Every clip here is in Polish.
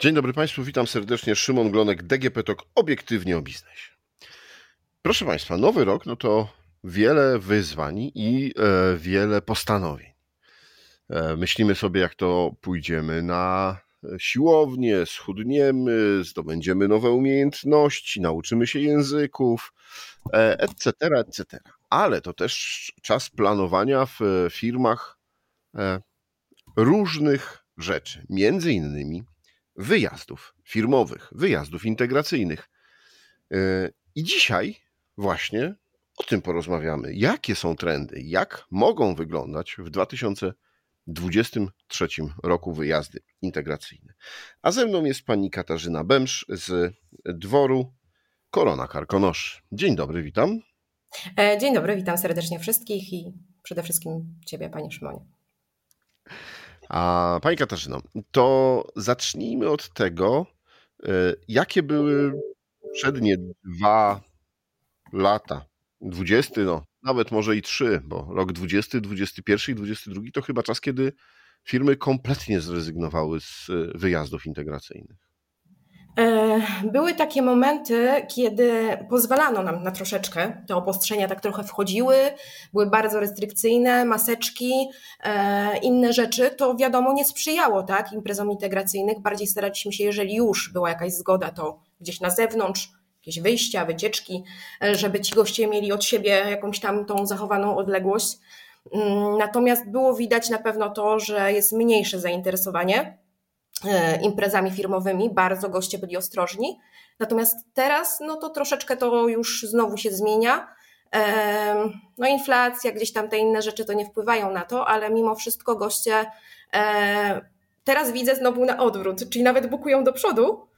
Dzień dobry Państwu, witam serdecznie. Szymon Glonek, DGP TOK, obiektywnie o biznesie. Proszę Państwa, nowy rok no to wiele wyzwań i e, wiele postanowień. E, myślimy sobie, jak to pójdziemy na siłownię, schudniemy, zdobędziemy nowe umiejętności, nauczymy się języków, e, etc., etc. Ale to też czas planowania w firmach e, różnych rzeczy, między innymi wyjazdów firmowych, wyjazdów integracyjnych. E, I dzisiaj właśnie o tym porozmawiamy. Jakie są trendy, jak mogą wyglądać w 2023 roku wyjazdy integracyjne. A ze mną jest pani Katarzyna Bębsz z dworu Korona Karkonosz. Dzień dobry, witam. E, dzień dobry, witam serdecznie wszystkich i przede wszystkim Ciebie, Panie Szymonie. A Pani Katarzyno, to zacznijmy od tego, e, jakie były przednie dwa lata, 20, no nawet może i trzy, bo rok 20, 21 i 22 to chyba czas, kiedy firmy kompletnie zrezygnowały z e, wyjazdów integracyjnych. Były takie momenty, kiedy pozwalano nam na troszeczkę, te obostrzenia tak trochę wchodziły, były bardzo restrykcyjne, maseczki, e, inne rzeczy, to wiadomo nie sprzyjało tak, imprezom integracyjnych. Bardziej staraliśmy się, jeżeli już była jakaś zgoda, to gdzieś na zewnątrz, jakieś wyjścia, wycieczki, e, żeby ci goście mieli od siebie jakąś tam tą zachowaną odległość. Mm, natomiast było widać na pewno to, że jest mniejsze zainteresowanie imprezami firmowymi, bardzo goście byli ostrożni. Natomiast teraz, no to troszeczkę to już znowu się zmienia. E, no inflacja, gdzieś tam te inne rzeczy to nie wpływają na to, ale mimo wszystko goście e, teraz widzę znowu na odwrót, czyli nawet bukują do przodu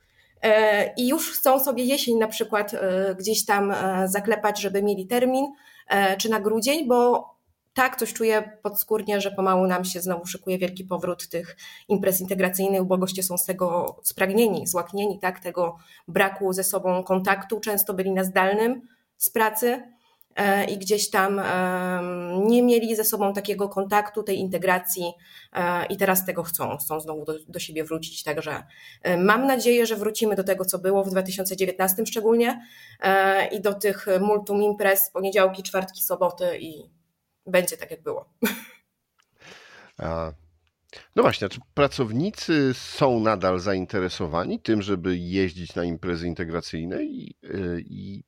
i już chcą sobie jesień na przykład gdzieś tam zaklepać, żeby mieli termin, czy na grudzień, bo tak, coś czuję podskórnie, że pomału nam się znowu szykuje wielki powrót tych imprez integracyjnych, bo goście są z tego spragnieni, złaknieni, tak, tego braku ze sobą kontaktu. Często byli na zdalnym z pracy e, i gdzieś tam nie mieli ze sobą takiego kontaktu, tej integracji e, i teraz tego chcą, chcą znowu do, do siebie wrócić. Także e, mam nadzieję, że wrócimy do tego, co było w 2019 szczególnie i do tych multum imprez, poniedziałki, czwartki, soboty i będzie tak, jak było. A, no właśnie, czy pracownicy są nadal zainteresowani tym, żeby jeździć na imprezy integracyjne i, y, i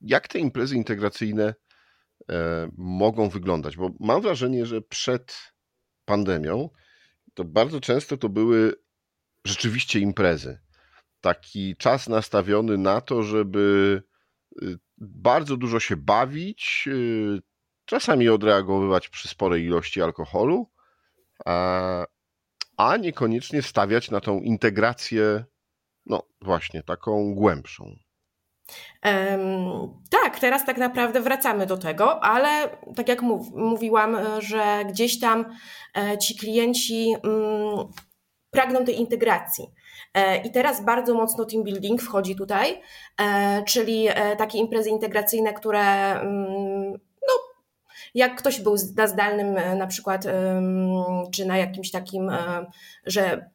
jak te imprezy integracyjne e, mogą wyglądać? Bo mam wrażenie, że przed pandemią to bardzo często to były rzeczywiście imprezy. Taki czas nastawiony na to, żeby y, bardzo dużo się bawić, y, czasami odreagowywać przy sporej ilości alkoholu, a, a niekoniecznie stawiać na tą integrację, no właśnie, taką głębszą. Tak, teraz tak naprawdę wracamy do tego, ale tak jak mów, mówiłam, że gdzieś tam e, ci klienci mm, pragną tej integracji. E, I teraz bardzo mocno team building wchodzi tutaj, e, czyli takie imprezy integracyjne, które mm, jak ktoś był na zdalnym e, na przykład, czy na jakimś takim, e, że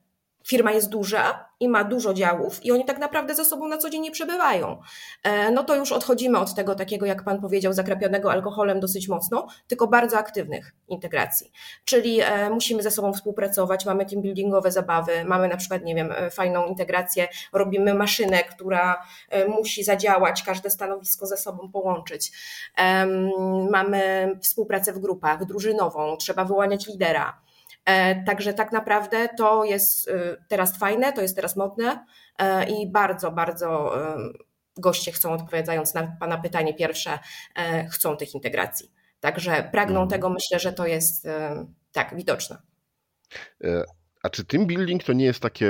firma jest duża i ma dużo działów i oni tak naprawdę ze sobą na co dzień nie przebywają, e, no to już odchodzimy od tego takiego, jak Pan powiedział, zakrapionego alkoholem dosyć mocno, tylko bardzo aktywnych integracji. Czyli e, musimy ze sobą współpracować, mamy team buildingowe zabawy, mamy na przykład, nie wiem, e, fajną integrację, robimy maszynę, która musi zadziałać, każde stanowisko ze sobą połączyć. Mamy współpracę w grupach, drużynową, trzeba wyłaniać lidera także tak naprawdę to jest y, teraz fajne, to jest teraz modne e, i bardzo, bardzo goście chcą, odpowiadając na Pana pytanie pierwsze, e, chcą tych integracji. Także pragną mhm. tego, myślę, że to jest tak widoczne. A czy team building to nie jest takie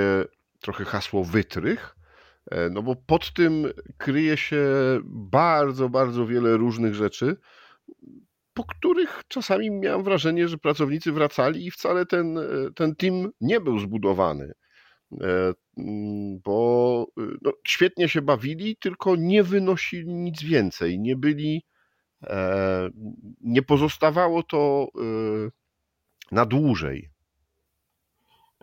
trochę hasło wytrych? No bo pod tym kryje się bardzo, bardzo wiele różnych rzeczy po których czasami miałem wrażenie, że pracownicy wracali i wcale ten, ten team nie był zbudowany. E, mm, bo e, no, świetnie się bawili, tylko nie wynosili nic więcej. Nie byli, e, nie pozostawało to na dłużej.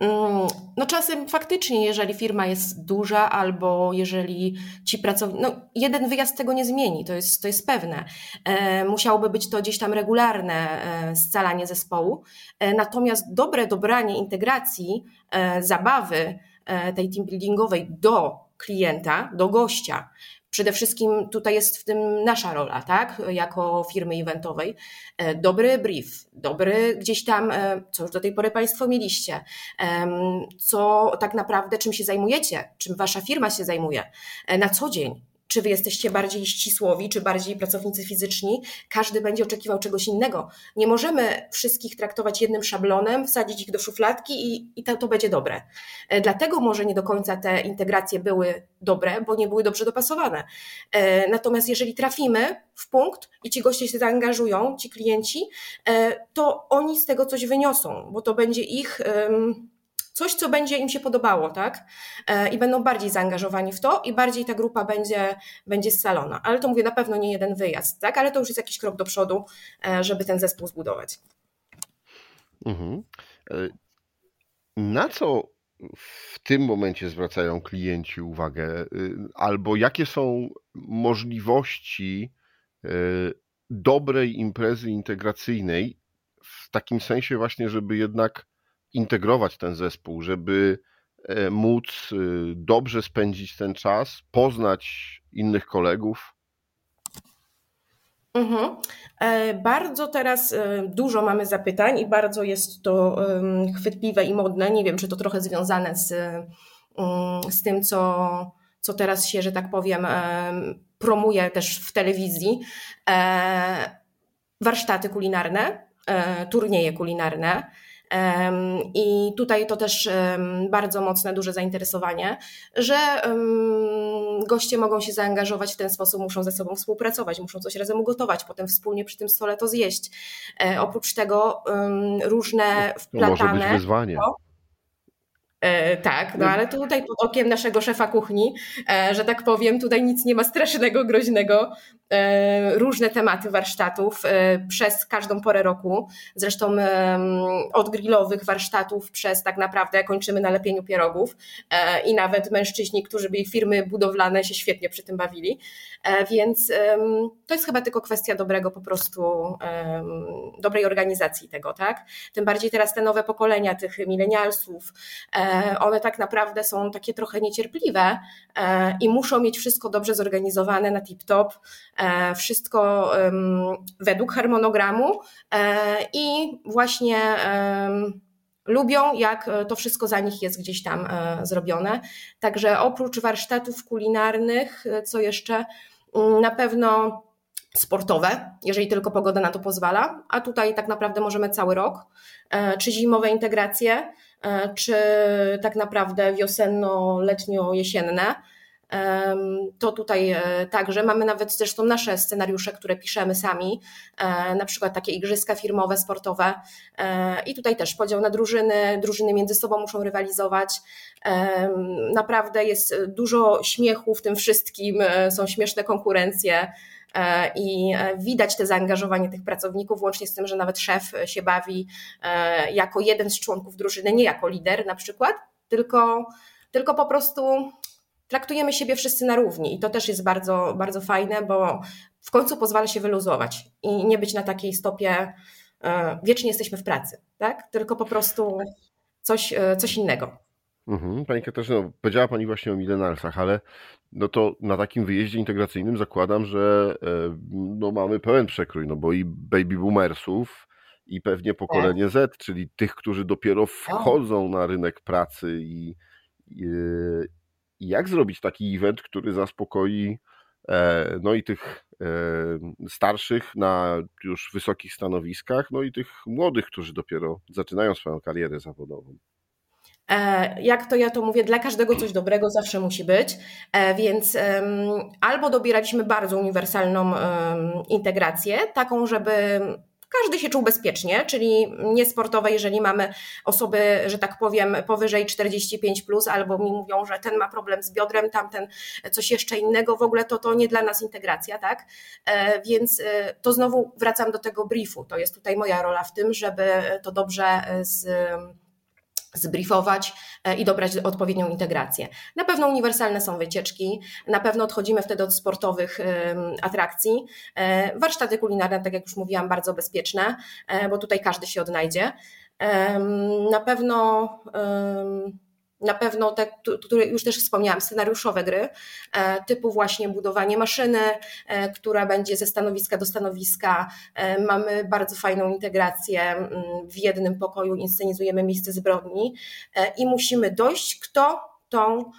Mm, no czasem faktycznie, jeżeli firma jest duża albo jeżeli ci pracownicy, no jeden wyjazd tego nie zmieni, to jest, to jest pewne. E, musiałoby być to gdzieś tam regularne e, scalanie zespołu. E, natomiast dobre dobranie integracji, e, zabawy e, tej team buildingowej do klienta, do gościa, Przede wszystkim tutaj jest w tym nasza rola, tak, jako firmy eventowej. E, dobry brief, dobry gdzieś tam, e, co już do tej pory Państwo mieliście, co tak naprawdę, czym się zajmujecie, czym Wasza firma się zajmuje? E, na co dzień czy wy jesteście bardziej ścisłowi, czy bardziej pracownicy fizyczni, każdy będzie oczekiwał czegoś innego. Nie możemy wszystkich traktować jednym szablonem, wsadzić ich do szufladki i, i to, to będzie dobre. E, dlatego może nie do końca te integracje były dobre, bo nie były dobrze dopasowane. E, natomiast jeżeli trafimy w punkt i ci goście się zaangażują, ci klienci, e, to oni z tego coś wyniosą, bo to będzie ich coś, co będzie im się podobało, tak? E, I będą bardziej zaangażowani w to i bardziej ta grupa będzie, będzie scalona. Ale to mówię, na pewno nie jeden wyjazd, tak? Ale to już jest jakiś krok do przodu, e, żeby ten zespół zbudować. Mhm. E, na co w tym momencie zwracają klienci uwagę? Albo jakie są możliwości dobrej imprezy integracyjnej w takim sensie właśnie, żeby jednak integrować ten zespół, żeby e, móc e, dobrze spędzić ten czas, poznać innych kolegów? Mhm. E, bardzo teraz dużo mamy zapytań i bardzo jest to chwytliwe i modne. Nie wiem, czy to trochę związane z, mm, z tym, co, co teraz się, że tak powiem, promuje też w telewizji. Warsztaty kulinarne, turnieje kulinarne. I tutaj to też bardzo mocne, duże zainteresowanie, że goście mogą się zaangażować w ten sposób, muszą ze sobą współpracować, muszą coś razem ugotować, potem wspólnie przy tym stole to zjeść. E, oprócz tego różne wplatane... To może być wyzwanie. E, tak, no ale tutaj pod okiem naszego szefa kuchni, e, że tak powiem, tutaj nic nie ma strasznego, groźnego. E, różne tematy warsztatów przez każdą porę roku. Zresztą od grillowych warsztatów przez tak naprawdę kończymy na lepieniu pierogów i nawet mężczyźni, którzy byli firmy budowlane się świetnie przy tym bawili. Więc to jest chyba tylko kwestia dobrego po prostu, dobrej organizacji tego, tak? Tym bardziej teraz te nowe pokolenia tych milenialsów, one tak naprawdę są takie trochę niecierpliwe e, i muszą mieć wszystko dobrze zorganizowane na tip-top, e, wszystko według harmonogramu e, i właśnie lubią, jak to wszystko za nich jest gdzieś tam zrobione. Także oprócz warsztatów kulinarnych, co jeszcze mm, na pewno sportowe, jeżeli tylko pogoda na to pozwala, a tutaj tak naprawdę możemy cały rok, czy zimowe integracje, E, czy tak naprawdę wiosenno-letnio-jesienne. To tutaj e, także mamy nawet zresztą nasze scenariusze, które piszemy sami, e, na przykład takie igrzyska firmowe, sportowe. I tutaj też podział na drużyny, drużyny między sobą muszą rywalizować. Naprawdę jest dużo śmiechu w tym wszystkim, są śmieszne konkurencje. E, i e, widać te zaangażowanie tych pracowników, łącznie z tym, że nawet szef się bawi e, jako jeden z członków drużyny, nie jako lider na przykład, tylko, tylko po prostu traktujemy siebie wszyscy na równi i to też jest bardzo, bardzo fajne, bo w końcu pozwala się wyluzować i nie być na takiej stopie, wiecznie jesteśmy w pracy, tak? Tylko po prostu coś, coś innego. Mhm. Pani Katarzyno, powiedziała Pani właśnie o millennialsach, ale no to na takim wyjeździe integracyjnym zakładam, że e, no mamy pełen przekrój, no bo i baby boomersów, i pewnie pokolenie Z, czyli tych, którzy dopiero wchodzą na rynek pracy i, i, i jak zrobić taki event, który zaspokoi e, no i tych e, starszych na już wysokich stanowiskach, no i tych młodych, którzy dopiero zaczynają swoją karierę zawodową. E, jak to ja to mówię, dla każdego coś dobrego zawsze musi być, e, więc albo dobieraliśmy bardzo uniwersalną integrację, taką, żeby każdy się czuł bezpiecznie, czyli niesportowe, jeżeli mamy osoby, że tak powiem, powyżej 45, plus, albo mi mówią, że ten ma problem z biodrem, tamten coś jeszcze innego, w ogóle to, to nie dla nas integracja, tak? E, więc to znowu wracam do tego briefu. To jest tutaj moja rola w tym, żeby to dobrze z zbriefować e, i dobrać odpowiednią integrację. Na pewno uniwersalne są wycieczki, na pewno odchodzimy wtedy od sportowych atrakcji. E, warsztaty kulinarne, tak jak już mówiłam, bardzo bezpieczne, e, bo tutaj każdy się odnajdzie. Na pewno na pewno te, które już też wspomniałam, scenariuszowe gry, e, typu właśnie budowanie maszyny, e, która będzie ze stanowiska do stanowiska. E, mamy bardzo fajną integrację. Mm, w jednym pokoju inscenizujemy miejsce zbrodni i musimy dojść, kto tą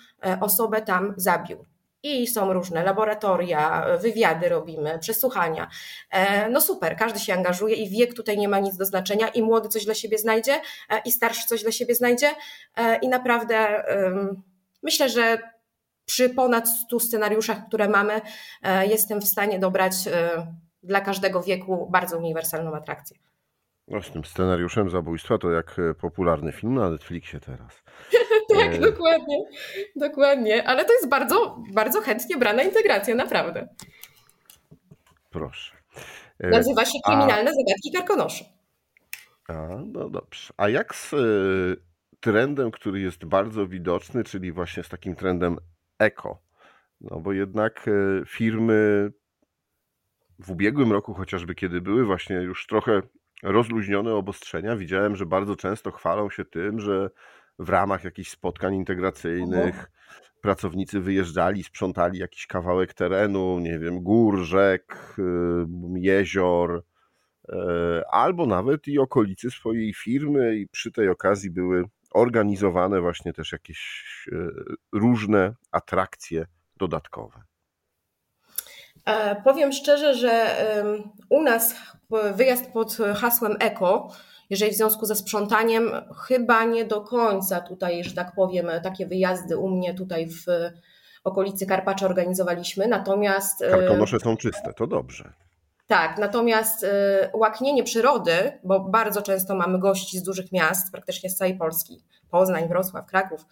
osobę tam zabił i są różne laboratoria, wywiady robimy, przesłuchania. E, no super, każdy się angażuje i wiek tutaj nie ma nic do znaczenia i młody coś dla siebie znajdzie e, i starszy coś dla siebie znajdzie e, i naprawdę myślę, że przy ponad 100 scenariuszach, które mamy, jestem w stanie dobrać dla każdego wieku bardzo uniwersalną atrakcję. No z tym scenariuszem zabójstwa to jak popularny film na Netflixie teraz. tak, e... dokładnie, dokładnie. Ale to jest bardzo, bardzo chętnie brana integracja, naprawdę. Proszę. E... Nazywa się Kryminalne A... Zagadki Karkonoszy. A, no dobrze. A jak z e, trendem, który jest bardzo widoczny, czyli właśnie z takim trendem eko? No bo jednak firmy w ubiegłym roku chociażby, kiedy były właśnie już trochę rozluźnione obostrzenia, widziałem, że bardzo często chwalą się tym, że w ramach jakichś spotkań integracyjnych mhm. pracownicy wyjeżdżali, sprzątali jakiś kawałek terenu, nie wiem, gór, rzek, y, jezior, e, albo nawet i okolicy swojej firmy i przy tej okazji były organizowane właśnie też jakieś e, różne atrakcje dodatkowe. E, powiem szczerze, że u nas wyjazd pod hasłem eko jeżeli w związku ze sprzątaniem, chyba nie do końca tutaj, że tak powiem, takie wyjazdy u mnie tutaj w okolicy Karpacza organizowaliśmy, natomiast... E, Karkonosze są czyste, to dobrze. Tak, natomiast y, łaknienie przyrody, bo bardzo często mamy gości z dużych miast, praktycznie z całej Polski, Poznań, Wrocław, Kraków,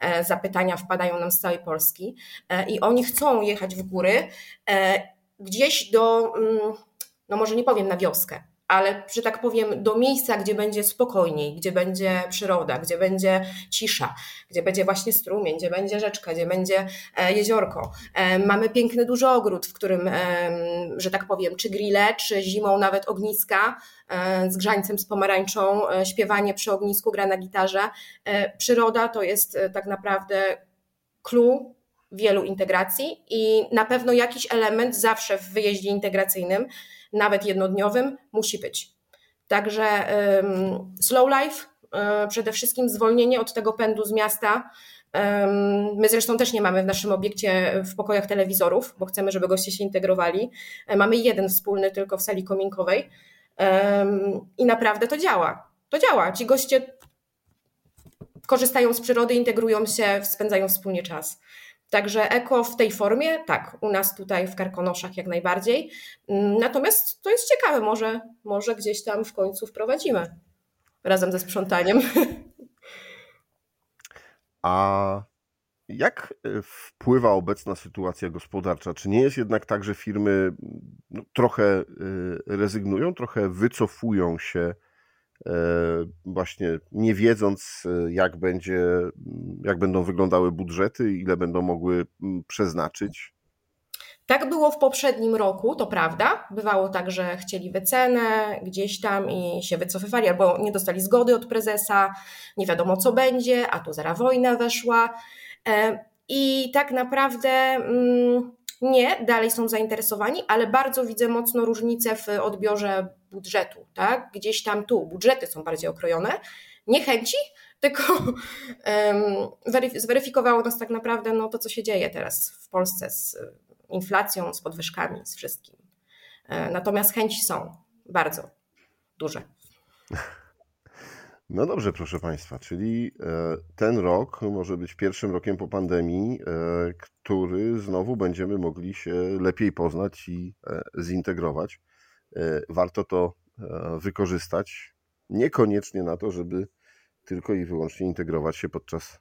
e, zapytania wpadają nam z całej Polski e, i oni chcą jechać w góry gdzieś do, mm, no może nie powiem na wioskę, ale, że tak powiem, do miejsca, gdzie będzie spokojniej, gdzie będzie przyroda, gdzie będzie cisza, gdzie będzie właśnie strumień, gdzie będzie rzeczka, gdzie będzie e, jeziorko. E, mamy piękny duży ogród, w którym, że tak powiem, czy grille, czy zimą nawet ogniska e, z grzańcem, z pomarańczą, śpiewanie przy ognisku, gra na gitarze. Przyroda to jest tak naprawdę clue wielu integracji i na pewno jakiś element zawsze w wyjeździe integracyjnym nawet jednodniowym, musi być. Także slow life, e, przede wszystkim zwolnienie od tego pędu z miasta. My zresztą też nie mamy w naszym obiekcie w pokojach telewizorów, bo chcemy, żeby goście się integrowali. E, mamy jeden wspólny tylko w sali kominkowej i naprawdę to działa. To działa. Ci goście korzystają z przyrody, integrują się, spędzają wspólnie czas. Także eko w tej formie, tak, u nas tutaj w Karkonoszach jak najbardziej. Mm, natomiast to jest ciekawe, może, może gdzieś tam w końcu wprowadzimy razem ze sprzątaniem. A jak e, wpływa obecna sytuacja gospodarcza? Czy nie jest jednak tak, że firmy no, trochę e, rezygnują, trochę wycofują się właśnie nie wiedząc, e, jak, będzie, jak będą wyglądały budżety, ile będą mogły przeznaczyć. Tak było w poprzednim roku, to prawda. Bywało tak, że chcieli wycenę gdzieś tam i się wycofywali, albo nie dostali zgody od prezesa, nie wiadomo co będzie, a tu zaraz wojna weszła. E, I tak naprawdę mm, nie, dalej są zainteresowani, ale bardzo widzę mocno różnicę w odbiorze budżetu, tak? Gdzieś tam tu budżety są bardziej okrojone, nie chęci, tylko um, zweryfikowało nas tak naprawdę no, to, co się dzieje teraz w Polsce z inflacją, z podwyżkami, z wszystkim. E, natomiast chęci są bardzo duże. No dobrze, proszę Państwa, czyli e, ten rok może być pierwszym rokiem po pandemii, e, który znowu będziemy mogli się lepiej poznać i zintegrować. E, warto to e, wykorzystać. Niekoniecznie na to, żeby tylko i wyłącznie integrować się podczas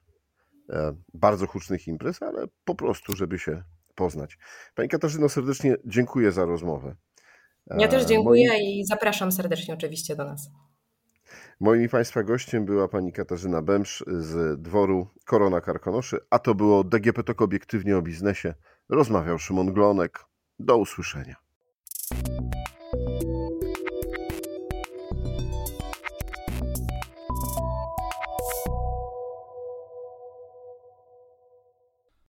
e, bardzo hucznych imprez, ale po prostu, żeby się poznać. Pani Katarzyno, serdecznie dziękuję za rozmowę. Ja też dziękuję Moi... i zapraszam serdecznie oczywiście do nas. Moim Państwa gościem była pani Katarzyna Bębsz z dworu Korona Karkonoszy, a to było DGP Tok Obiektywnie o Biznesie. Rozmawiał Szymon Glonek. Do usłyszenia.